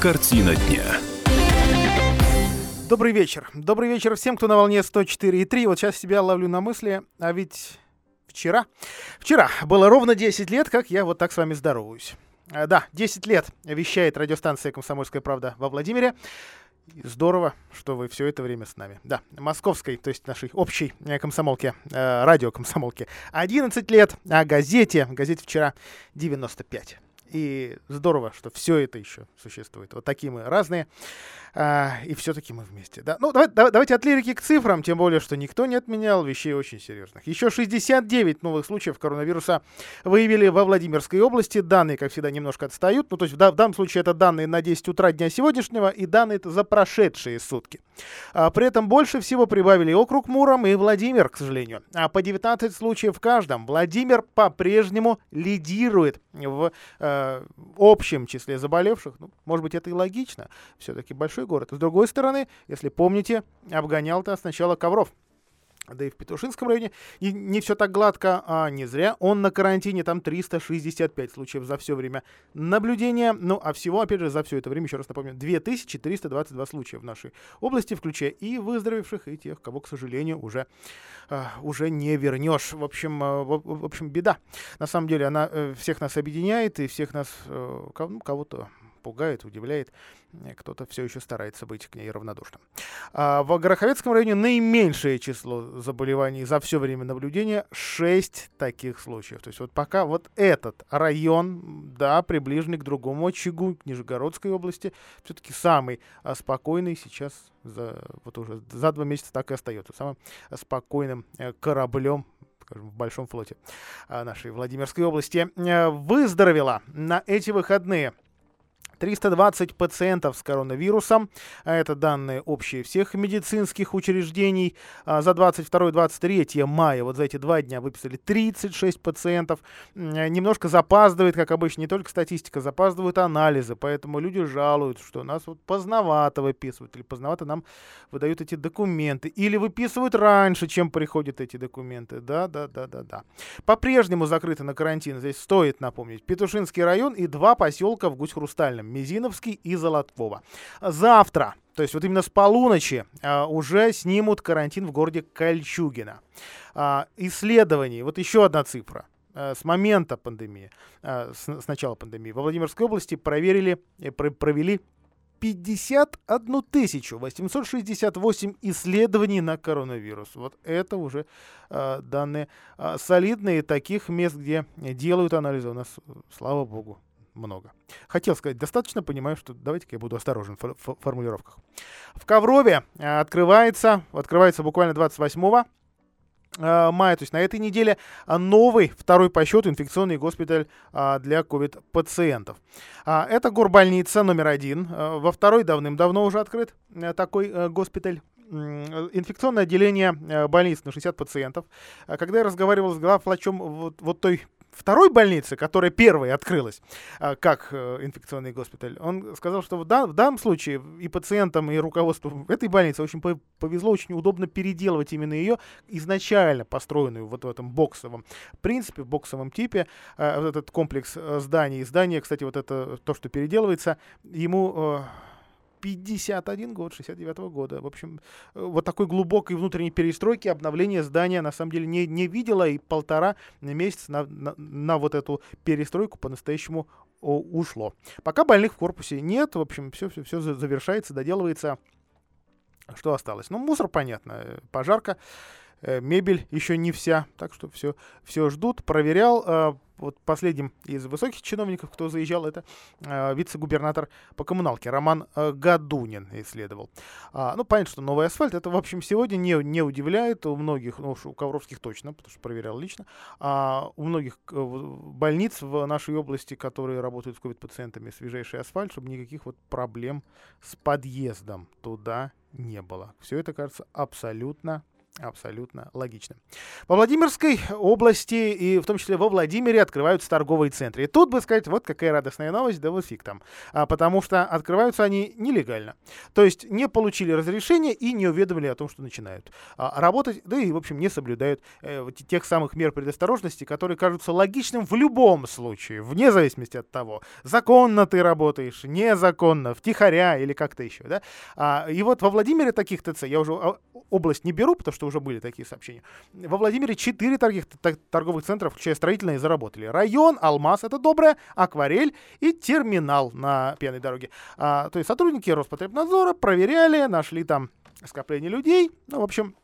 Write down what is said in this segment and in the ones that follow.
Картина дня. Добрый вечер. Добрый вечер всем, кто на волне 104,3. Вот сейчас себя ловлю на мысли, а ведь вчера, вчера было ровно 10 лет, как я вот так с вами здороваюсь. А, да, 10 лет вещает радиостанция «Комсомольская правда» во Владимире. Здорово, что вы все это время с нами. Да, московской, то есть нашей общей э, комсомолке, э, радио комсомолке 11 лет, а газете, газете вчера 95. И здорово, что все это еще существует. Вот такие мы разные. А, и все-таки мы вместе. Да? Ну, давай, давай, давайте от лирики к цифрам, тем более, что никто не отменял вещей очень серьезных. Еще 69 новых случаев коронавируса выявили во Владимирской области. Данные, как всегда, немножко отстают. Ну, то есть в, в данном случае это данные на 10 утра дня сегодняшнего и данные это за прошедшие сутки. А, при этом больше всего прибавили округ Муром и Владимир, к сожалению. А по 19 случаев в каждом. Владимир по-прежнему лидирует в э, общем числе заболевших. Ну, может быть, это и логично. Все-таки большой город. С другой стороны, если помните, обгонял-то сначала Ковров. Да и в Петушинском районе не, не все так гладко, а не зря. Он на карантине, там 365 случаев за все время наблюдения. Ну, а всего, опять же, за все это время, еще раз напомню, 2322 случая в нашей области, включая и выздоровевших, и тех, кого, к сожалению, уже, uh, уже не вернешь. В общем, uh, в, в общем, беда. На самом деле, она uh, всех нас объединяет, и всех нас, uh, ну, кого-то пугает, удивляет. Э, кто-то все еще старается быть к ней равнодушным. А в Гороховецком районе наименьшее число заболеваний за все время наблюдения 6 таких случаев. То есть вот пока вот этот район, да, приближенный к другому очагу, Нижегородской области, все-таки самый а, спокойный сейчас за, вот уже за два месяца так и остается. Самым спокойным э, кораблем в большом флоте а, нашей Владимирской области, э, выздоровела на эти выходные 320 пациентов с коронавирусом. А это данные общие всех медицинских учреждений. А, за 22-23 мая, вот за эти два дня выписали 36 пациентов. Немножко запаздывает, как обычно, не только статистика, запаздывают анализы. Поэтому люди жалуются, что нас вот поздновато выписывают. Или поздновато нам выдают эти документы. Или выписывают раньше, чем приходят эти документы. Да, да, да, да, да. По-прежнему закрыты на карантин. Здесь стоит напомнить. Петушинский район и два поселка в Гусь-Хрустальном. Мизиновский и Золоткова. Завтра, то есть вот именно с полуночи, а, уже снимут карантин в городе Кольчугино. А, исследований, вот еще одна цифра а, с момента пандемии, с, начала пандемии, во Владимирской области проверили, э, провели 51 868 исследований на коронавирус. Вот это уже данные солидные. Таких мест, где делают анализы, у нас, слава богу, много. Хотел сказать достаточно, понимаю, что давайте-ка я буду осторожен в формулировках. В Коврове э, открывается, открывается буквально 28 э, мая, то есть на этой неделе, э, новый, второй по счету инфекционный госпиталь для ковид-пациентов. Это горбольница номер один. Во второй давным-давно уже открыт такой госпиталь инфекционное отделение больницы на 60 пациентов. Когда я разговаривал с главврачом вот, вот той второй больницы, которая первой открылась а, как э, инфекционный госпиталь, он сказал, что в, дан, в данном случае и пациентам, и руководству этой больницы очень повезло, очень удобно переделывать именно ее изначально построенную вот в этом боксовом принципе, боксовом типе, а, вот этот комплекс э, зданий. Здание, кстати, вот это то, что переделывается, ему э, 51 год, 69 -го года. В общем, э, вот такой глубокой внутренней перестройки, обновления здания на самом деле не, не видела, и полтора месяца на, на, на вот эту перестройку по-настоящему ушло. Пока больных в корпусе нет, в общем, все, все, все завершается, доделывается. Что осталось? Ну, мусор, понятно, э, пожарка, э, мебель еще не вся, так что все, все ждут. Проверял, вот последним из высоких чиновников, кто заезжал, это э, вице-губернатор по коммуналке Роман э, Гадунин исследовал. А, ну, понятно, что новый асфальт, это, в общем, сегодня не, не удивляет у многих, ну, у Ковровских точно, потому что проверял лично, а у многих э, больниц в нашей области, которые работают с ковид-пациентами, свежайший асфальт, чтобы никаких вот проблем с подъездом туда не было. Все это кажется абсолютно Абсолютно логично. Во Владимирской области и в том числе во Владимире открываются торговые центры. И тут бы сказать, вот какая радостная новость, да вот фиг там. А, потому что открываются они нелегально. То есть не получили разрешения и не уведомили о том, что начинают а, работать, да и, в общем, не соблюдают э, тех самых мер предосторожности, которые кажутся логичным в любом случае, вне зависимости от того, законно ты работаешь, незаконно, втихаря или как-то еще. Да? А, и вот во Владимире таких ТЦ, я уже а, область не беру, потому что уже были такие сообщения. Во Владимире 4 торгих, торговых центра, включая строительные, заработали. Район, Алмаз, это доброе, Акварель и терминал на пьяной дороге. А, то есть сотрудники Роспотребнадзора проверяли, нашли там скопление людей. Ну, в общем,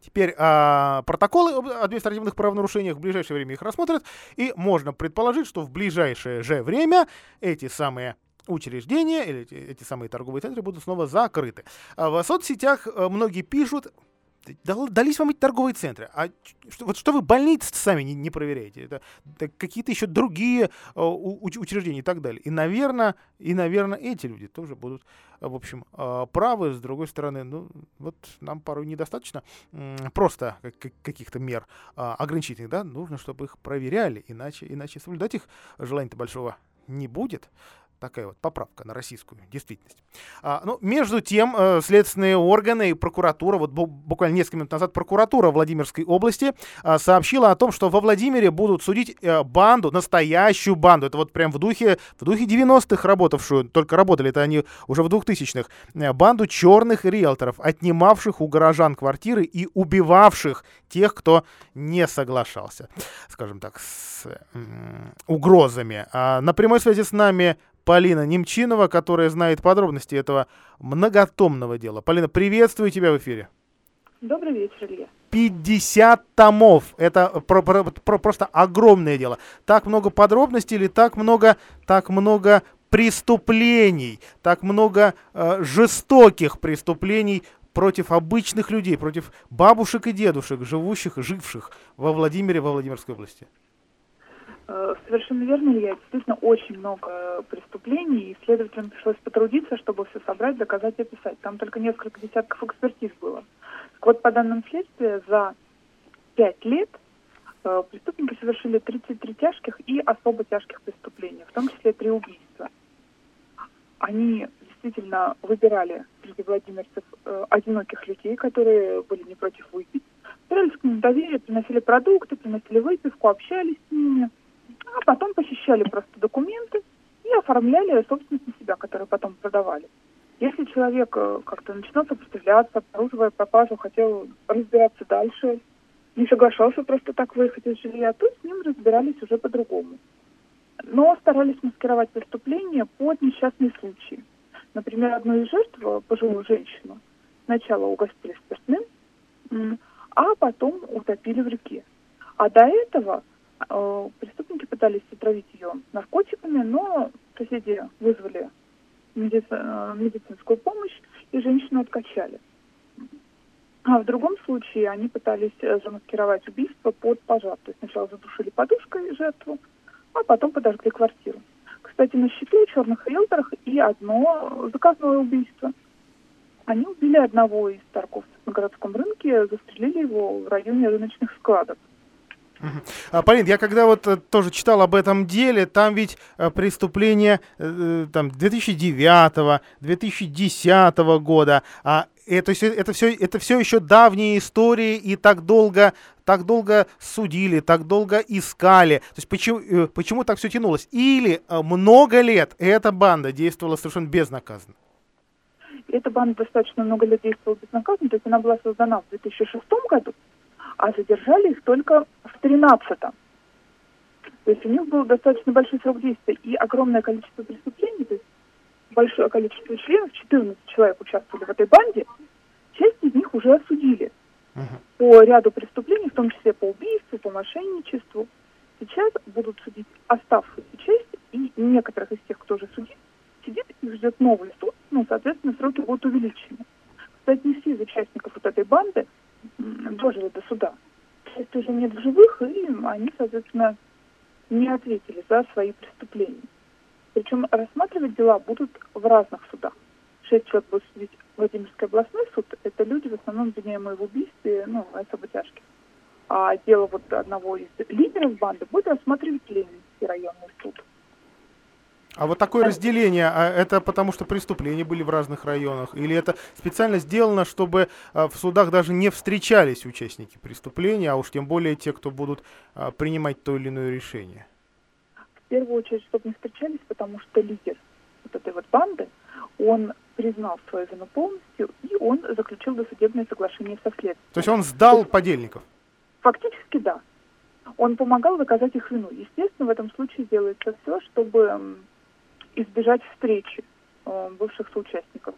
Теперь а, протоколы об административных правонарушениях в ближайшее время их рассмотрят, и можно предположить, что в ближайшее же время эти самые учреждения или эти, эти самые торговые центры будут снова закрыты. А в соцсетях э, многие пишут, дались вам эти торговые центры. А что, вот что вы больницы сами не, не проверяете? Это, это какие-то еще другие uh, учреждения и так далее. И, наверное, и, наверное, эти люди тоже будут, в общем, uh, правы. С другой стороны, ну, вот нам порой недостаточно просто каких-то мер uh, ограничительных, да, нужно, чтобы их проверяли, иначе, иначе соблюдать их желания-то большого не будет. Такая вот поправка на российскую действительность. А, ну, между тем, э, следственные органы и прокуратура, вот буквально несколько минут назад прокуратура Владимирской области э, сообщила о том, что во Владимире будут судить э, банду, настоящую банду. Это вот прям в духе, в духе 90-х работавшую, только работали это они уже в 2000-х. Э, банду черных риэлторов, отнимавших у горожан квартиры и убивавших тех, кто не соглашался, скажем так, с э, угрозами. А на прямой связи с нами Полина Немчинова, которая знает подробности этого многотомного дела. Полина, приветствую тебя в эфире. Добрый вечер, Илья. 50 томов. Это про, про, про, просто огромное дело. Так много подробностей или так много, так много преступлений, так много э, жестоких преступлений против обычных людей, против бабушек и дедушек, живущих, живших во Владимире, во Владимирской области. Э, совершенно верно, Илья. Действительно, очень много преступлений, и следователям пришлось потрудиться, чтобы все собрать, доказать и описать. Там только несколько десятков экспертиз было. Так вот, по данным следствия, за пять лет э, преступники совершили 33 тяжких и особо тяжких преступления, в том числе три убийства. Они действительно выбирали среди владимирцев э, одиноких людей, которые были не против выпить, старались к ним доверие, приносили продукты, приносили выпивку, общались с ними – а потом похищали просто документы и оформляли собственность на себя, которую потом продавали. Если человек э, как-то начинал сопротивляться, обнаруживая пропажу, хотел разбираться дальше, не соглашался просто так выехать из жилья, то с ним разбирались уже по-другому. Но старались маскировать преступления под несчастные случаи. Например, одну из жертв, пожилую женщину, сначала угостили спиртным, а потом утопили в реке. А до этого Э, преступники пытались отравить ее наркотиками, но соседи вызвали. Э, медицинскую помощь и женщину откачали. А в другом случае они пытались э, замаскировать убийство под пожар. То есть сначала задушили подушкой жертву, а потом подожгли квартиру. Кстати, на счету черных риэлторах и одно заказное убийство. Они убили одного из торговцев на городском рынке, застрелили его в районе рыночных складов. А, Полин, я когда вот э, тоже читал об этом деле, там ведь э, преступления э, там 2009 2010 года, а это, это, все, это все еще давние истории, и так долго, так долго судили, так долго искали. То есть почему, почему так все тянулось? Или много лет эта банда действовала совершенно безнаказанно? Эта банда достаточно много лет действовала безнаказанно, то есть она была создана в 2006 году, а задержали их только в 13-м. То есть у них был достаточно большой срок действия и огромное количество преступлений, то есть большое количество членов, 14 человек участвовали в этой банде, часть из них уже осудили uh-huh. по ряду преступлений, в том числе по убийству, по мошенничеству. Сейчас будут судить оставшуюся часть, и некоторых из тех, кто уже судит, сидит и ждет новый суд, ну, соответственно, сроки будут увеличены. Кстати, не все из участников вот этой банды дожили до суда. Часть уже нет в живых, и они, соответственно, не ответили за свои преступления. Причем рассматривать дела будут в разных судах. Шесть человек будут судить Владимирский областной суд – это люди, в основном обвиняемые в убийстве, ну, особо тяжких. А дело вот одного из лидеров банды будет рассматривать Ленинский районный суд. А вот такое разделение, а это потому что преступления были в разных районах? Или это специально сделано, чтобы а, в судах даже не встречались участники преступления, а уж тем более те, кто будут а, принимать то или иное решение? В первую очередь, чтобы не встречались, потому что лидер вот этой вот банды, он признал свою вину полностью, и он заключил досудебное соглашение со следствием. То есть он сдал подельников? Фактически да. Он помогал доказать их вину. Естественно, в этом случае делается все, чтобы избежать встречи э, бывших соучастников.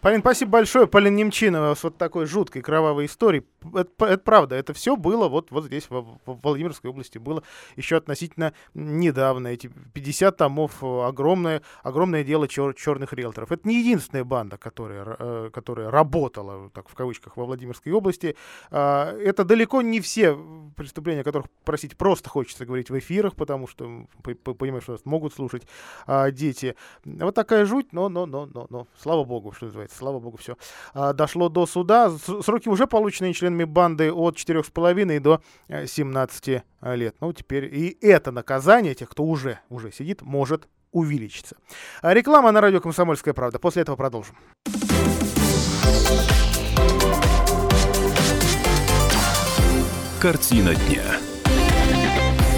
Полин, спасибо большое. Полин Немчинова с вот такой жуткой кровавой историей. Это, это правда, это все было вот, вот здесь, в, в Владимирской области, было еще относительно недавно. Эти 50 томов, э, огромное, огромное дело чер, черных риэлторов. Это не единственная банда, которая, э, которая работала, так в кавычках, во Владимирской области. Э, это далеко не все преступления, о которых, простите, просто хочется говорить в эфирах, потому что понимаешь, что нас могут слушать э, дети. Вот такая жуть, но, но, но, но, но, слава богу, что называется, слава богу, все а, дошло до суда. Сроки уже полученные членами банды от 4,5 до 17 э, лет. Ну, теперь и это наказание тех, кто уже, уже сидит, может увеличиться. А реклама на радио «Комсомольская правда». После этого продолжим. Картина дня.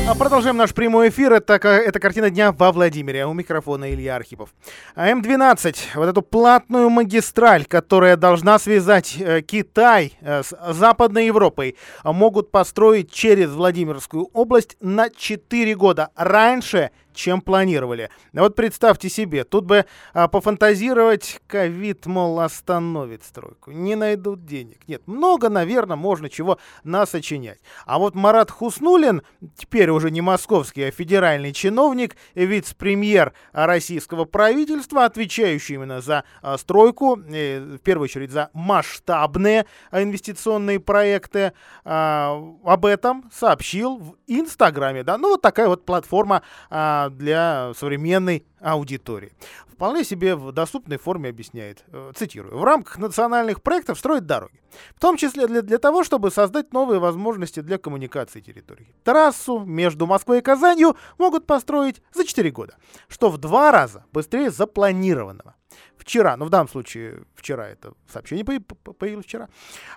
А продолжаем наш прямой эфир. Это, это картина дня во Владимире. У микрофона Илья Архипов. А М12, вот эту платную магистраль, которая должна связать э, Китай э, с Западной Европой, могут построить через Владимирскую область на 4 года. Раньше чем планировали. Вот представьте себе, тут бы а, пофантазировать, ковид, мол, остановит стройку. Не найдут денег. Нет, много, наверное, можно чего насочинять. А вот Марат Хуснулин, теперь уже не московский, а федеральный чиновник, вице-премьер российского правительства, отвечающий именно за а, стройку, э, в первую очередь за масштабные инвестиционные проекты, а, об этом сообщил в Инстаграме. Да? Ну, вот такая вот платформа а, для современной аудитории. Вполне себе в доступной форме объясняет, э, цитирую, в рамках национальных проектов строят дороги, в том числе для, для того, чтобы создать новые возможности для коммуникации территории. Трассу между Москвой и Казанью могут построить за 4 года, что в два раза быстрее запланированного вчера, ну в данном случае вчера это сообщение появилось вчера,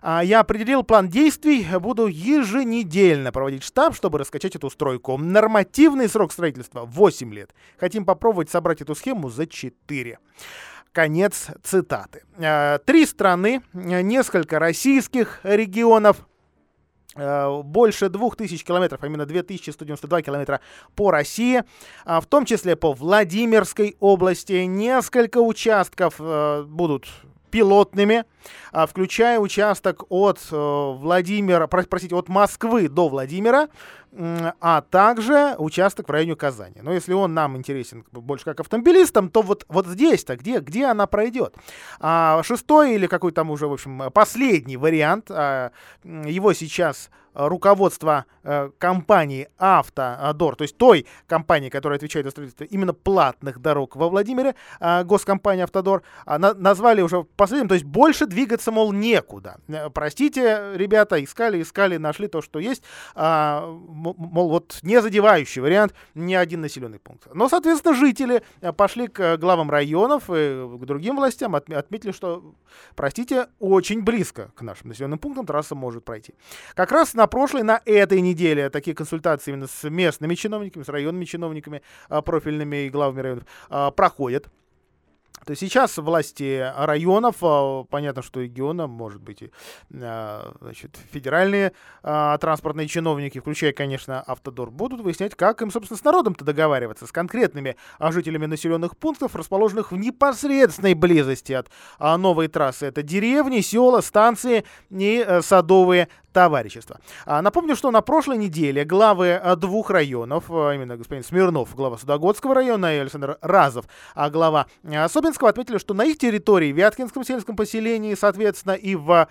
а, я определил план действий, буду еженедельно проводить штаб, чтобы раскачать эту стройку. Нормативный срок строительства 8 лет. Хотим попробовать собрать эту схему за 4. Конец цитаты. А, три страны, несколько российских регионов, больше 2000 километров, а именно 2192 километра по России, а в том числе по Владимирской области. Несколько участков э, будут пилотными, а, включая участок от э, Владимира, простите, от Москвы до Владимира, а также участок в районе Казани. Но если он нам интересен больше как автомобилистам, то вот, вот здесь-то, где, где она пройдет? А, шестой или какой там уже, в общем, последний вариант, а, его сейчас руководство э, компании Автодор, то есть той компании, которая отвечает за строительство именно платных дорог во Владимире, э, госкомпания Автодор, э, на, назвали уже последним, то есть больше двигаться, мол, некуда. Э, простите, ребята, искали, искали, нашли то, что есть, э, мол, вот не задевающий вариант ни один населенный пункт. Но, соответственно, жители э, пошли к главам районов и к другим властям, отметили, что, простите, очень близко к нашим населенным пунктам трасса может пройти. Как раз на прошлой, на этой неделе такие консультации именно с местными чиновниками, с районными чиновниками, а, профильными и главами районов а, проходят. То есть сейчас власти районов, а, понятно, что региона, может быть, и значит, федеральные транспортные чиновники, включая, конечно, Автодор, будут выяснять, как им, собственно, с народом-то договариваться, с конкретными жителями населенных пунктов, расположенных в непосредственной близости от новой трассы. Это деревни, села, станции и э, садовые товарищества. А, напомню, что на прошлой неделе главы а, двух районов, а, именно господин Смирнов, глава Судогодского района, и Александр Разов, а глава Собинского, отметили, что на их территории, в Вяткинском сельском поселении, соответственно, и в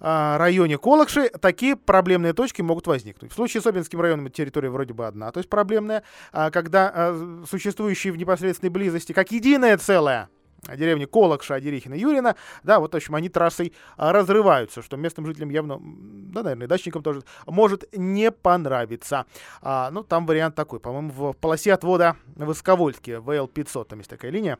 районе Колокши такие проблемные точки могут возникнуть. В случае с Собинским районом территория вроде бы одна, то есть проблемная, когда существующие в непосредственной близости, как единое целое, деревни Колокша, Дерихина, Юрина, да, вот, в общем, они трассой разрываются, что местным жителям явно, да, наверное, дачникам тоже может не понравиться. А, ну, там вариант такой, по-моему, в полосе отвода в Исковольске, ВЛ-500, там есть такая линия,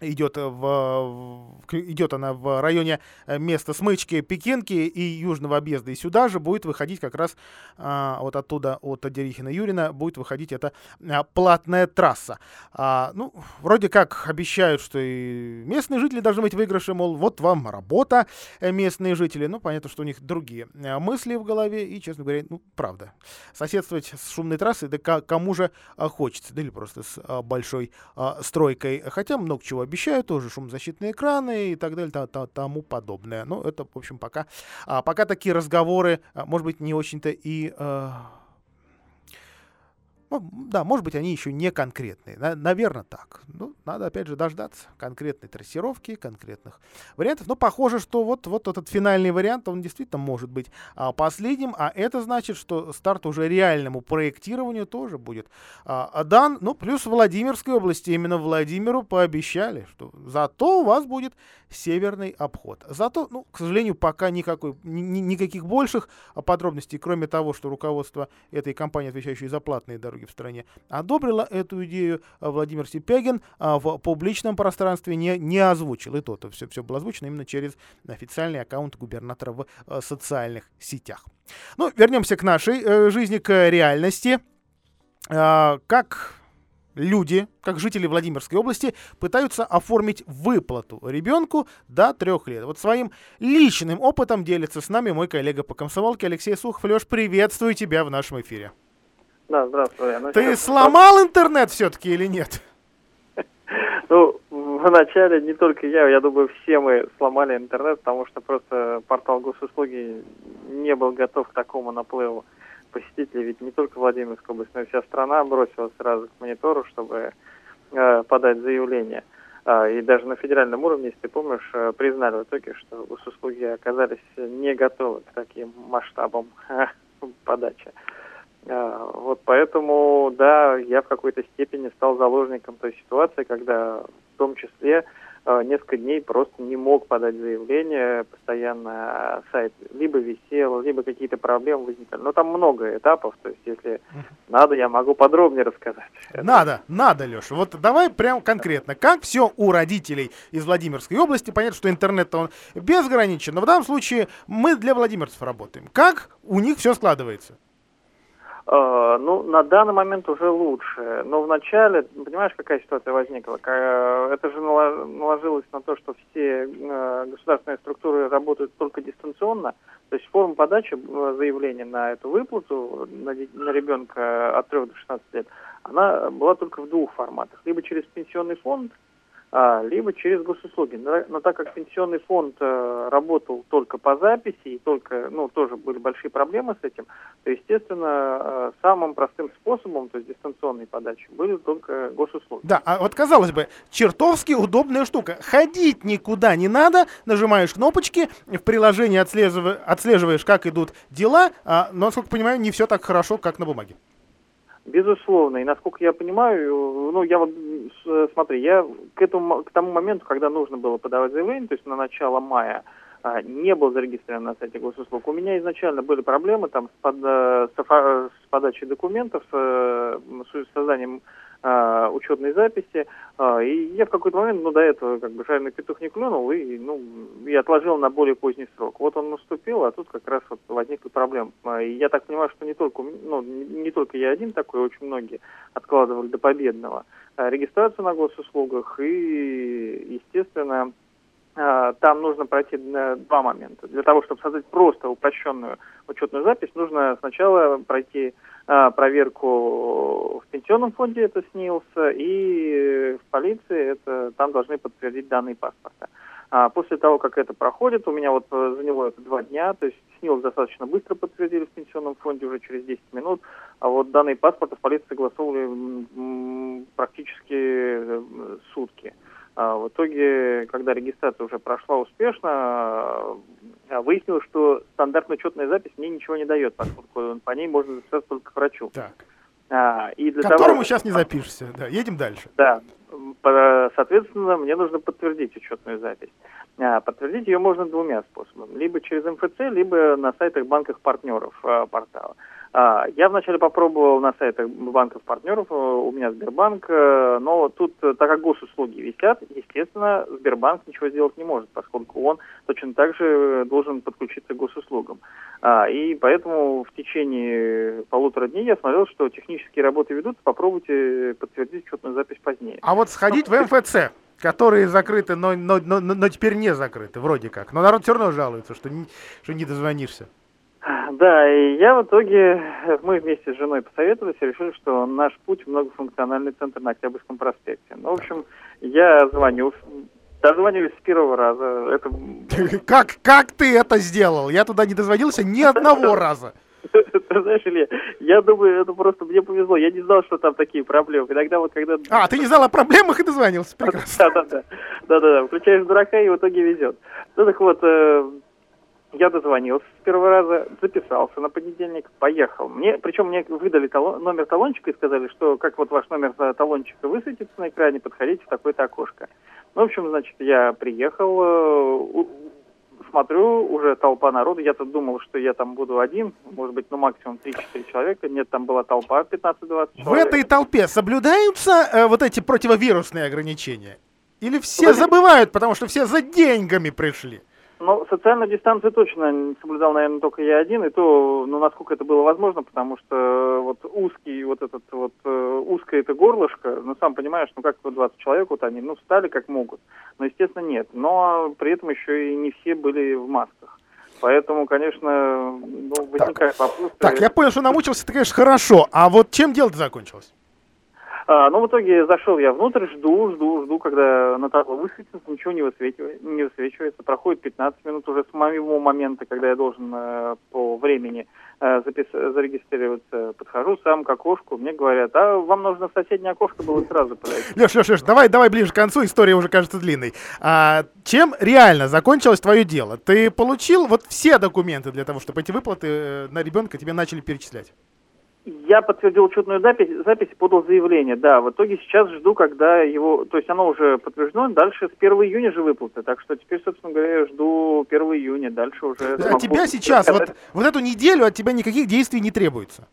идет, в, идет она в районе э, места смычки Пекинки и южного объезда. И сюда же будет выходить как раз а, вот оттуда, от Дерихина Юрина, будет выходить эта а, платная трасса. А, ну, вроде как обещают, что и местные жители должны быть выигрыши, мол, вот вам работа, э, местные жители. Ну, понятно, что у них другие э, мысли в голове, и, честно говоря, ну, правда. Соседствовать с шумной трассой, да кому же хочется, да или просто с большой стройкой. Хотя много чего обещают, тоже шумозащитные экраны и так далее, тому подобное. Но это, в общем, пока, а, пока такие разговоры, а, может быть, не очень-то и э, да, может быть, они еще не конкретные. На, наверное, так. Ну, надо, опять же, дождаться конкретной трассировки, конкретных вариантов. Но похоже, что вот, вот этот финальный вариант, он действительно может быть а, последним. А это значит, что старт уже реальному проектированию тоже будет а, дан. Ну, плюс в Владимирской области, именно Владимиру пообещали, что зато у вас будет северный обход. Зато, ну, к сожалению, пока никакой, ни, никаких больших подробностей, кроме того, что руководство этой компании, отвечающей за платные дороги, в стране, одобрила эту идею а, Владимир Сипягин, а в публичном пространстве не, не озвучил. И то, то все, все было озвучено именно через официальный аккаунт губернатора в а, социальных сетях. Ну, вернемся к нашей э, жизни, к реальности. А, как люди, как жители Владимирской области, пытаются оформить выплату ребенку до трех лет. Вот своим личным опытом делится с нами мой коллега по комсомолке Алексей Сухов. Леш, приветствую тебя в нашем эфире. Да, здравствуй. Ну, Ты сломал интернет все-таки или нет? Ну, вначале не только я, я думаю, все мы сломали интернет, потому что просто портал госуслуги не был готов к такому наплыву посетителей. Ведь не только Владимирская область, но и вся страна бросилась сразу к монитору, чтобы э, подать заявление. А, и даже на федеральном уровне, если ты помнишь, э, признали в итоге, что госуслуги оказались не готовы к таким масштабам подачи. А, вот поэтому, да, я в какой-то степени стал заложником той ситуации, когда в том числе а, несколько дней просто не мог подать заявление, постоянно сайт либо висел, либо какие-то проблемы возникали. Но там много этапов, то есть если надо, я могу подробнее рассказать. Надо, надо, Леша. Вот давай прям конкретно. Как все у родителей из Владимирской области? Понятно, что интернет он безграничен, но в данном случае мы для владимирцев работаем. Как у них все складывается? Uh, ну, на данный момент уже лучше. Но вначале, понимаешь, какая ситуация возникла? Это же наложилось на то, что все uh, государственные структуры работают только дистанционно. То есть форма подачи э, заявления на эту выплату на, ребенка от 3 до 16 лет, она была только в двух форматах. Либо через пенсионный фонд, а, либо через госуслуги. Но, так как пенсионный фонд э, работал только по записи, и только, ну, тоже были большие проблемы с этим, то, естественно, э, самым простым способом, то есть дистанционной подачи, были только госуслуги. Да, а вот казалось бы, чертовски удобная штука. Ходить никуда не надо, нажимаешь кнопочки, в приложении отслеживаешь, отслеживаешь как идут дела, а, но, насколько понимаю, не все так хорошо, как на бумаге. Безусловно, и насколько я понимаю, ну я вот смотри, я к этому к тому моменту, когда нужно было подавать заявление, то есть на начало мая, а, не был зарегистрирован на сайте госуслуг. У меня изначально были проблемы там с, под, э, с, с подачей документов, с, э, с созданием э, учетной записи. Э, и я в какой-то момент, ну, до этого, как бы, жареный петух не клюнул, и, ну, и отложил на более поздний срок. Вот он наступил, а тут как раз вот возникли проблемы. И я так понимаю, что не только, ну, не только я один такой, очень многие откладывали до победного регистрацию на госуслугах и, естественно, а, там нужно пройти э, два момента. Для того, чтобы создать просто упрощенную учетную запись, нужно сначала пройти а, проверку в пенсионном фонде, это СНИЛС, и в полиции это там должны подтвердить данные паспорта. А после того, как это проходит, у меня вот э, заняло это два дня, то есть СНИЛС достаточно быстро подтвердили в пенсионном фонде, уже через 10 минут, а вот данные паспорта в полиции согласовывали практически э, сутки. А в итоге, когда регистрация уже прошла успешно, а, выяснилось, что стандартная учетная запись мне ничего не дает, поскольку по ней можно записаться только к врачу. Так. А, и для Которому того, сейчас не запишешься. Да, едем дальше. Да. Соответственно, мне нужно подтвердить учетную запись. А, подтвердить ее можно двумя способами. Либо через МФЦ, либо на сайтах банков-партнеров а, портала. А, я вначале попробовал на сайтах банков-партнеров, э, у меня Сбербанк, э, но тут, э, так как госуслуги висят, естественно, Сбербанк ничего сделать не может, поскольку он точно так же должен подключиться к госуслугам. И поэтому в течение полутора дней я смотрел, что технические работы ведутся, попробуйте подтвердить учетную запись позднее. А вот сходить в МФЦ, которые закрыты, но, но, но, но теперь не закрыты, вроде как. Но народ все равно жалуется, что не, что не дозвонишься. Да, и я в итоге, мы вместе с женой посоветовались и решили, что наш путь многофункциональный центр на Октябрьском проспекте. Ну, в общем, я звоню, дозвонились с первого раза. Это... Как, как ты это сделал? Я туда не дозвонился ни одного раза. Ты знаешь, Илья, я думаю, это просто мне повезло. Я не знал, что там такие проблемы. Иногда вот когда... А, ты не знал о проблемах и дозвонился. Прекрасно. Да-да-да. Да-да-да. Включаешь дурака и в итоге везет. Ну так вот, э, я дозвонился с первого раза, записался на понедельник, поехал. Мне, причем мне выдали талон, номер талончика и сказали, что как вот ваш номер талончика высветится на экране, подходите в такое-то окошко. Ну, в общем, значит, я приехал, э, смотрю, уже толпа народу. Я-то думал, что я там буду один, может быть, ну максимум 3-4 человека. Нет, там была толпа 15-20 человек. В этой толпе соблюдаются э, вот эти противовирусные ограничения? Или все забывают, потому что все за деньгами пришли? Ну, социальную дистанцию точно соблюдал, наверное, только я один, и то, ну, насколько это было возможно, потому что э, вот узкий, вот этот вот, э, узкое это горлышко, ну, сам понимаешь, ну, как 20 человек, вот они, ну, встали как могут, но, естественно, нет, но при этом еще и не все были в масках. Поэтому, конечно, ну, возникает так. вопрос. Так, я понял, что намучился, ты, конечно, хорошо. А вот чем дело-то закончилось? А, ну, в итоге зашел я внутрь, жду, жду, жду, когда на табло высветится, ничего не высвечивается, не высвечивается. Проходит 15 минут уже с моего момента, когда я должен э, по времени э, запис... зарегистрироваться. Подхожу сам к окошку, мне говорят, а вам нужно в соседнее окошко было сразу подойти. Леш, Леш, Леш, давай, давай ближе к концу, история уже кажется длинной. А, чем реально закончилось твое дело? Ты получил вот все документы для того, чтобы эти выплаты э, на ребенка тебе начали перечислять? Я подтвердил учетную запись, запись и подал заявление, да. В итоге сейчас жду, когда его... То есть оно уже подтверждено, дальше с 1 июня же выплаты. Так что теперь, собственно говоря, я жду 1 июня, дальше уже... А тебя сейчас, вот, вот эту неделю от тебя никаких действий не требуется?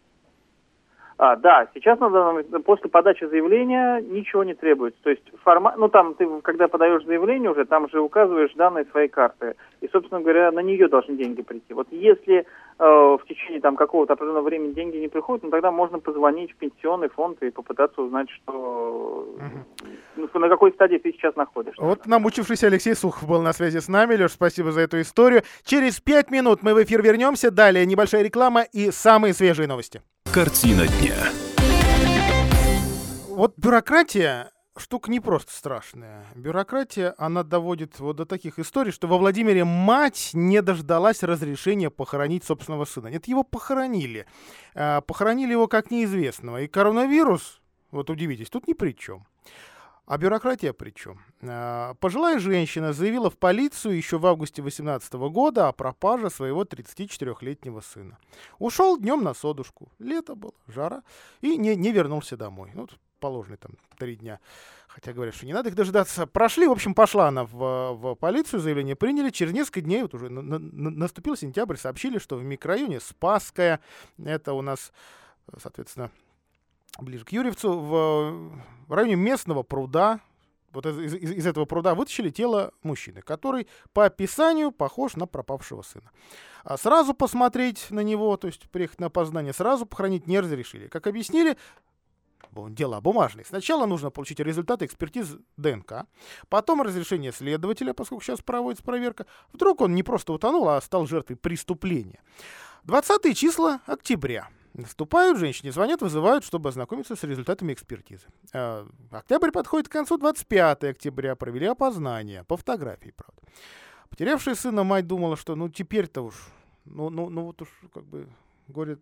А, да, сейчас надо, после подачи заявления ничего не требуется. То есть формат, ну там ты, когда подаешь заявление уже, там же указываешь данные своей карты. И, собственно говоря, на нее должны деньги прийти. Вот если э, в течение там какого-то определенного времени деньги не приходят, ну тогда можно позвонить в пенсионный фонд и попытаться узнать, что угу. на какой стадии ты сейчас находишься. Вот намучившийся Алексей Сухов был на связи с нами. Леш, спасибо за эту историю. Через пять минут мы в эфир вернемся. Далее небольшая реклама и самые свежие новости. Картина дня. Вот бюрократия штука не просто страшная. Бюрократия, она доводит вот до таких историй, что во Владимире мать не дождалась разрешения похоронить собственного сына. Нет, его похоронили. А, похоронили его как неизвестного. И коронавирус, вот удивитесь, тут ни при чем. А бюрократия при чем? А, пожилая женщина заявила в полицию еще в августе 2018 года о пропаже своего 34-летнего сына. Ушел днем на содушку. Лето было, жара. И не, не вернулся домой. Ну, положенные там три дня. Хотя говорят, что не надо их дожидаться. Прошли, в общем, пошла она в, в полицию, заявление приняли. Через несколько дней, вот уже на, на, наступил сентябрь, сообщили, что в микрорайоне Спасская, это у нас, соответственно, ближе к Юрьевцу, в, в районе местного пруда, вот из, из, из этого пруда вытащили тело мужчины, который по описанию похож на пропавшего сына. А сразу посмотреть на него, то есть приехать на опознание, сразу похоронить не разрешили. Как объяснили, дела бумажные. Сначала нужно получить результаты экспертиз ДНК, потом разрешение следователя, поскольку сейчас проводится проверка. Вдруг он не просто утонул, а стал жертвой преступления. 20 числа октября. Наступают женщине, звонят, вызывают, чтобы ознакомиться с результатами экспертизы. А, октябрь подходит к концу, 25 октября провели опознание, по фотографии, правда. Потерявшая сына мать думала, что ну теперь-то уж, ну, ну, ну вот уж как бы горе,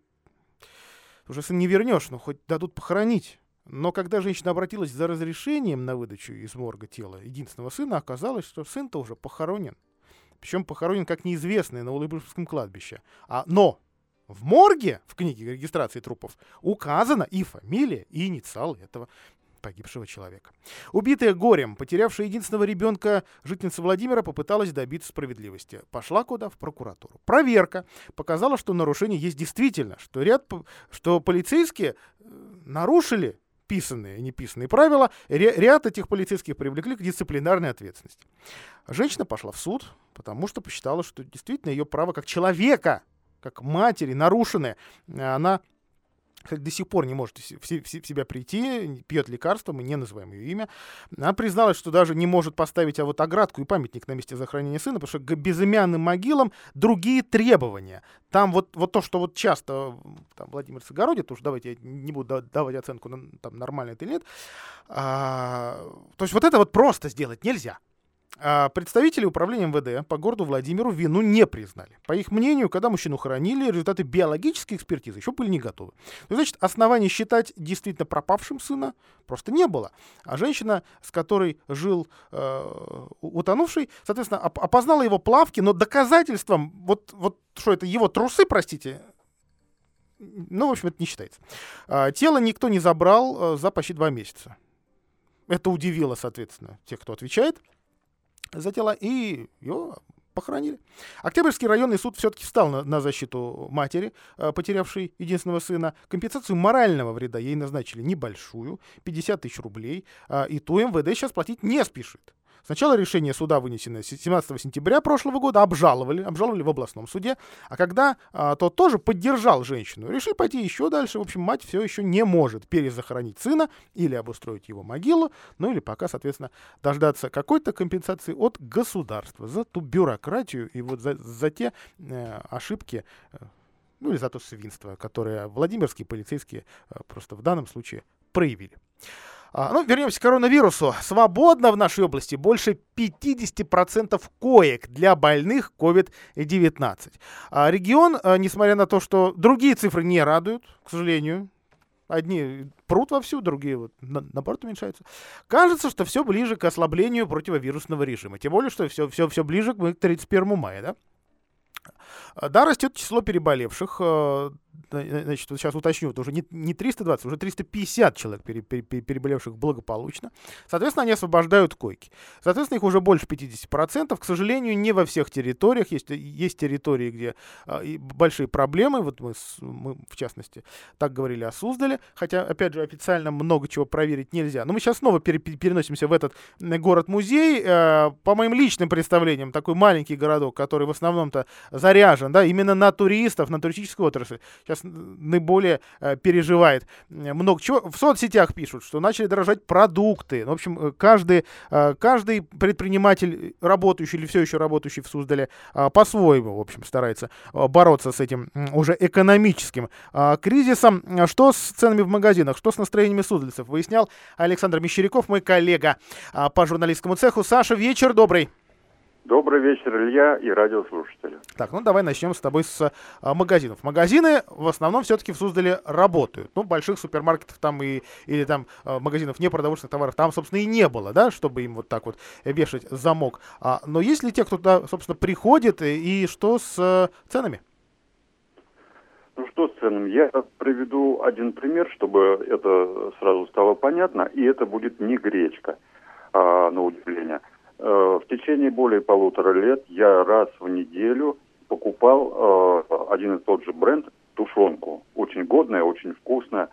уже сын не вернешь, но хоть дадут похоронить. Но когда женщина обратилась за разрешением на выдачу из морга тела единственного сына, оказалось, что сын-то уже похоронен. Причем похоронен как неизвестный на Улыбышевском кладбище. А, но в морге, в книге регистрации трупов, указана и фамилия, и инициал этого погибшего человека. Убитая горем, потерявшая единственного ребенка, жительница Владимира попыталась добиться справедливости. Пошла куда? В прокуратуру. Проверка показала, что нарушение есть действительно, что, ряд, что полицейские э, нарушили писанные и неписанные правила, ряд этих полицейских привлекли к дисциплинарной ответственности. Женщина пошла в суд, потому что посчитала, что действительно ее право как человека, как матери нарушенное. Она до сих пор не может в себя прийти, пьет лекарства, мы не называем ее имя. Она призналась, что даже не может поставить а вот оградку и памятник на месте захоронения сына, потому что к безымянным могилам другие требования. Там вот, вот то, что вот часто там, Владимир Согородит, уж давайте я не буду давать оценку, там, нормально это или нет, а, то есть вот это вот просто сделать нельзя. А представители управления МВД по городу Владимиру вину не признали. По их мнению, когда мужчину хоронили, результаты биологической экспертизы еще были не готовы. Ну, значит, оснований считать действительно пропавшим сына просто не было. А женщина, с которой жил э, утонувший, соответственно, оп- опознала его плавки, но доказательством, вот, вот что это его трусы, простите, ну, в общем, это не считается. А, тело никто не забрал э, за почти два месяца. Это удивило, соответственно, тех, кто отвечает за тело, и ее похоронили. Октябрьский районный суд все-таки встал на, на защиту матери, э, потерявшей единственного сына. Компенсацию морального вреда ей назначили небольшую, 50 тысяч рублей, э, и ту МВД сейчас платить не спешит. Сначала решение суда, вынесенное 17 сентября прошлого года, обжаловали, обжаловали в областном суде, а когда а, тот тоже поддержал женщину, решили пойти еще дальше. В общем, мать все еще не может перезахоронить сына или обустроить его могилу, ну или пока, соответственно, дождаться какой-то компенсации от государства за ту бюрократию и вот за, за те э, ошибки, э, ну или за то свинство, которое Владимирские полицейские э, просто в данном случае проявили. А, ну, вернемся к коронавирусу. Свободно в нашей области больше 50% коек для больных COVID-19. А регион, а, несмотря на то, что другие цифры не радуют, к сожалению, Одни прут вовсю, другие вот на, наоборот уменьшаются. Кажется, что все ближе к ослаблению противовирусного режима. Тем более, что все, все, все ближе к 31 мая, да? Да, растет число переболевших. А, значит, вот сейчас уточню, это уже не, не 320, уже 350 человек пере, пере, переболевших благополучно. Соответственно, они освобождают койки. Соответственно, их уже больше 50%. К сожалению, не во всех территориях. Есть, есть территории, где а, большие проблемы. Вот мы, мы, в частности, так говорили о Суздале. Хотя, опять же, официально много чего проверить нельзя. Но мы сейчас снова пере, переносимся в этот город-музей. А, по моим личным представлениям, такой маленький городок, который в основном-то заряжен да, именно на туристов, на туристическую отрасль. Сейчас наиболее э, переживает много чего. В соцсетях пишут, что начали дорожать продукты. В общем, э, каждый, э, каждый предприниматель, работающий или все еще работающий в Суздале, э, по-своему, в общем, старается бороться с этим уже экономическим э, кризисом. Что с ценами в магазинах, что с настроениями суздальцев, выяснял Александр Мещеряков, мой коллега по журналистскому цеху. Саша, вечер добрый. Добрый вечер, Илья и радиослушатели. Так, ну давай начнем с тобой с а, магазинов. Магазины в основном все-таки в Суздале работают. Ну, больших супермаркетов там и, или там а, магазинов непродовольственных товаров там, собственно, и не было, да, чтобы им вот так вот вешать замок. А, но есть ли те, кто туда, собственно, приходит, и, и что с а, ценами? Ну что с ценами? Я приведу один пример, чтобы это сразу стало понятно, и это будет не гречка, а, на удивление. Э, в течение более полутора лет я раз в неделю покупал э, один и тот же бренд тушенку. Очень годная, очень вкусная.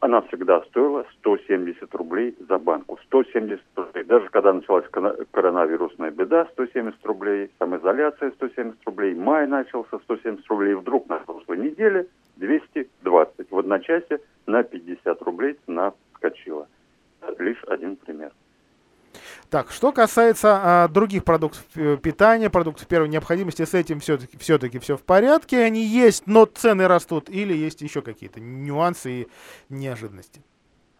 Она всегда стоила 170 рублей за банку. 170 рублей. Даже когда началась коронавирусная беда, 170 рублей. Самоизоляция 170 рублей. Май начался 170 рублей. Вдруг на прошлой неделе 220. В одночасье на 50 рублей цена скочила. Лишь один пример. Так, что касается а, других продуктов э, питания, продуктов первой необходимости, с этим все-таки все-таки все в порядке, они есть, но цены растут, или есть еще какие-то нюансы и неожиданности?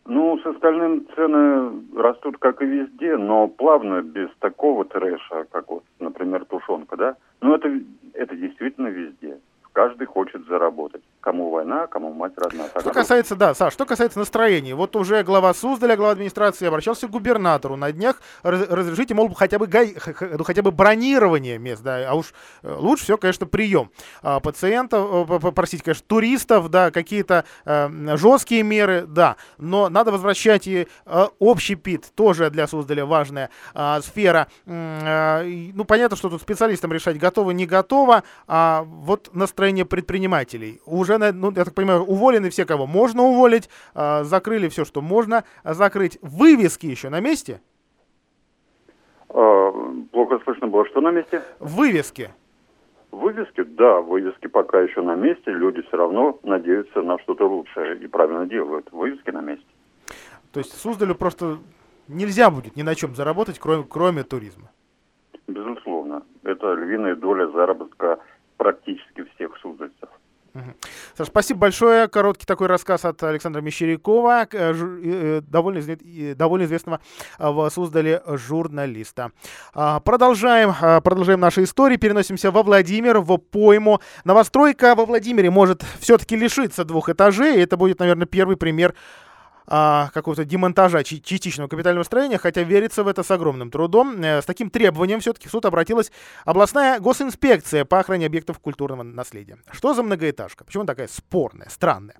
Ну, с остальным цены растут, как и везде, но плавно, без такого трэша, как вот, например, тушенка, да? Ну, это, это действительно везде. Каждый хочет заработать. Кому мать родная. Что касается, да, Саш, что касается настроения, вот уже глава Суздаля, глава администрации обращался к губернатору на днях, раз, разрешите, мол, хотя бы, гай, ну, хотя бы бронирование мест, да, а уж э, лучше все, конечно, прием а, пациентов, попросить, конечно, туристов, да, какие-то э, жесткие меры, да, но надо возвращать и э, общий ПИТ, тоже для Суздаля важная э, сфера. Э, ну, понятно, что тут специалистам решать, готово, не готово, а вот настроение предпринимателей. Уже, ну, я так понимаю, уволены все, кого можно уволить, э, закрыли все, что можно закрыть. Вывески еще на месте? А, плохо слышно было, что на месте? Вывески. Вывески, да, вывески пока еще на месте, люди все равно надеются на что-то лучшее и правильно делают. Вывески на месте. То есть Суздалю просто нельзя будет ни на чем заработать, кроме, кроме туризма? Безусловно. Это львиная доля заработка практически всех суздальцев. Саш, спасибо большое. Короткий такой рассказ от Александра Мещерякова, э, э, довольно, довольно известного в Суздале журналиста. А, продолжаем, а, продолжаем наши истории. Переносимся во Владимир, в пойму. Новостройка во Владимире может все-таки лишиться двух этажей. Это будет, наверное, первый пример а, какого-то демонтажа частичного капитального строения, хотя верится в это с огромным трудом. Э, с таким требованием все-таки в суд обратилась областная госинспекция по охране объектов культурного наследия. Что за многоэтажка? Почему она такая спорная, странная?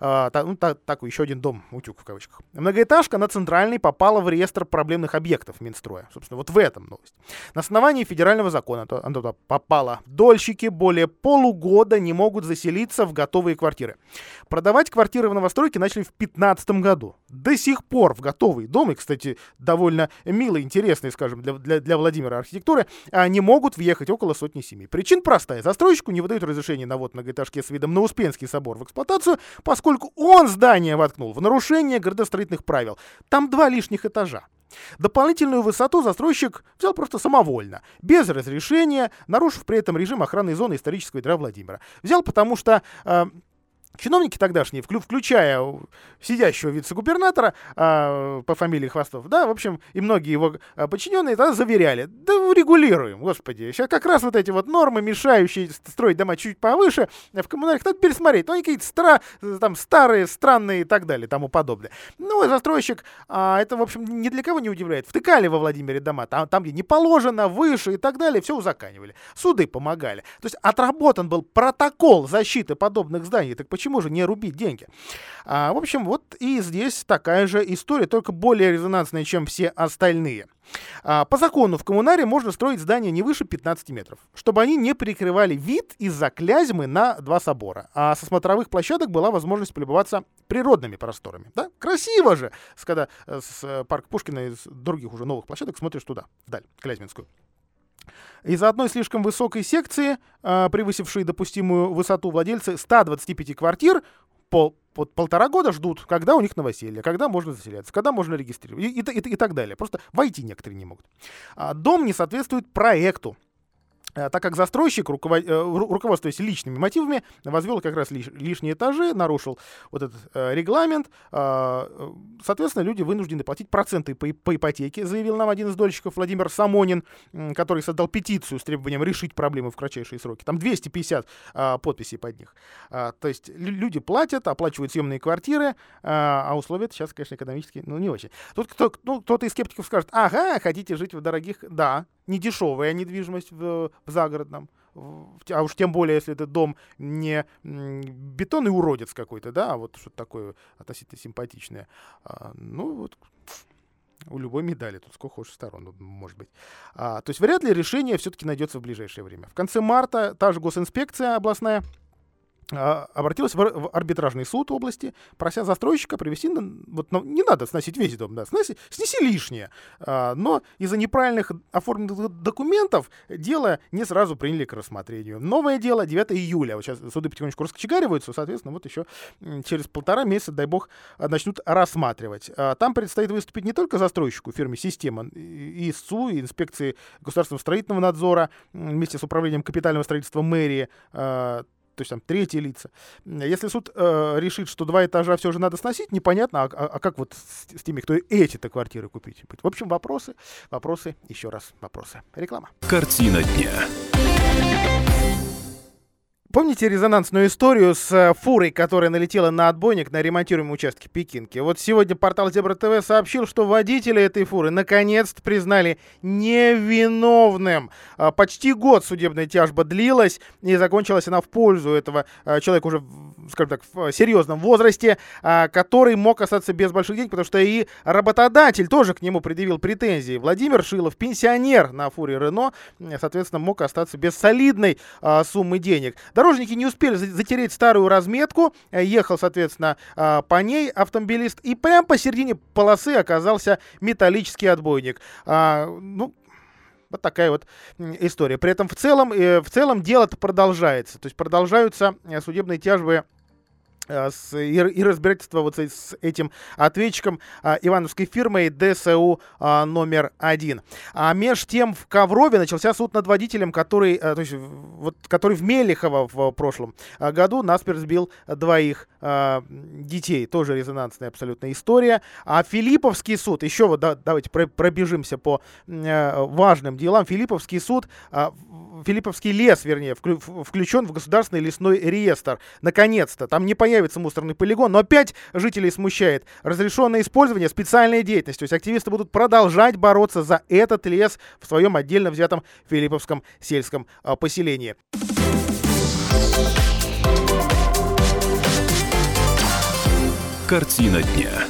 А, та, ну, та, такой еще один дом, утюг в кавычках. Многоэтажка на центральный попала в реестр проблемных объектов Минстроя. Собственно, вот в этом новость. На основании федерального закона она туда попала. Дольщики более полугода не могут заселиться в готовые квартиры. Продавать квартиры в новостройке начали в 2015 году году. До сих пор в готовый дом, и, кстати, довольно мило, интересный, скажем, для, для, для Владимира архитектуры, они могут въехать около сотни семей. Причин простая. Застройщику не выдают разрешение на ввод многоэтажки с видом на Успенский собор в эксплуатацию, поскольку он здание воткнул в нарушение градостроительных правил. Там два лишних этажа. Дополнительную высоту застройщик взял просто самовольно, без разрешения, нарушив при этом режим охранной зоны исторического ядра Владимира. Взял, потому что э, чиновники тогдашние, включая сидящего вице-губернатора э, по фамилии Хвостов, да, в общем, и многие его а, подчиненные тогда заверяли, да регулируем, господи, сейчас как раз вот эти вот нормы, мешающие строить дома чуть повыше, в коммунальных надо пересмотреть, ну, они какие-то стра, там, старые, странные и так далее, тому подобное. Ну, и застройщик, а, это, в общем, ни для кого не удивляет, втыкали во Владимире дома, там, там где не положено, выше и так далее, все узаканивали, суды помогали. То есть отработан был протокол защиты подобных зданий, так почему почему же не рубить деньги? А, в общем, вот и здесь такая же история, только более резонансная, чем все остальные. А, по закону в коммунаре можно строить здания не выше 15 метров, чтобы они не перекрывали вид из-за клязьмы на два собора. А со смотровых площадок была возможность полюбоваться природными просторами. Да? Красиво же, когда э, с э, парка Пушкина и с других уже новых площадок смотришь туда, вдаль, Клязьминскую. Из-за одной слишком высокой секции, э, превысившей допустимую высоту владельцы 125 квартир, пол, вот полтора года ждут, когда у них новоселье, когда можно заселяться, когда можно регистрировать и, и, и, и так далее. Просто войти некоторые не могут. А дом не соответствует проекту. Э, так как застройщик. Э, руководствуясь личными мотивами, возвел как раз лиш... лишние этажи, нарушил вот этот э, регламент, соответственно, люди вынуждены платить проценты по, по ипотеке, заявил нам один из дольщиков Владимир Самонин, который создал петицию с требованием решить проблемы в кратчайшие сроки. Там 250 э, подписей под них. То есть люди платят, оплачивают съемные квартиры, а условия сейчас, конечно, экономически, ну, не очень. Тут кто, ну, кто-то из скептиков скажет, ага, хотите жить в дорогих, да, недешевая недвижимость в, в загородном. А уж тем более, если этот дом не бетонный уродец какой-то, да, а вот что-то такое относительно симпатичное. А, ну, вот у любой медали, тут сколько хочешь сторон, может быть. А, то есть вряд ли решение все-таки найдется в ближайшее время. В конце марта та же госинспекция областная обратилась в арбитражный суд области, прося застройщика привести, вот, ну, не надо сносить весь дом, да, снеси, снеси лишнее. А, но из-за неправильных оформленных документов дело не сразу приняли к рассмотрению. Новое дело 9 июля. Вот сейчас суды потихонечку раскочегариваются, соответственно, вот еще через полтора месяца, дай бог, начнут рассматривать. А, там предстоит выступить не только застройщику, фирме «Система», и ИСУ, и инспекции государственного строительного надзора, вместе с управлением капитального строительства мэрии, то есть там третьи лица. Если суд э, решит, что два этажа все же надо сносить, непонятно, а, а, а как вот с, с теми, кто эти-то квартиры купить? В общем, вопросы, вопросы, еще раз вопросы. Реклама. Картина дня. Помните резонансную историю с э, фурой, которая налетела на отбойник на ремонтируемом участке Пекинки? Вот сегодня портал Зебра ТВ сообщил, что водители этой фуры наконец-то признали невиновным. А, почти год судебная тяжба длилась, и закончилась она в пользу этого э, человека уже, скажем так, в серьезном возрасте, а, который мог остаться без больших денег, потому что и работодатель тоже к нему предъявил претензии. Владимир Шилов, пенсионер на фуре Рено, соответственно, мог остаться без солидной а, суммы денег. Дорожники не успели затереть старую разметку, э, ехал, соответственно, а, по ней автомобилист, и прямо посередине полосы оказался металлический отбойник. А, ну, вот такая вот история. При этом в целом, э, в целом дело-то продолжается. То есть продолжаются э, судебные тяжбы с, и, и разбирательство вот с этим ответчиком а, ивановской фирмой ДСУ а, номер один. А меж тем в Коврове начался суд над водителем, который, а, то есть, вот, который в Мелехово в прошлом году наспер сбил двоих а, детей. Тоже резонансная абсолютно история. А Филипповский суд, еще вот да, давайте пробежимся по а, важным делам. Филипповский суд а, Филипповский лес, вернее, включен в государственный лесной реестр. Наконец-то. Там не появится мусорный полигон, но опять жителей смущает. Разрешенное использование специальной деятельности. То есть активисты будут продолжать бороться за этот лес в своем отдельно взятом Филипповском сельском а, поселении. Картина дня.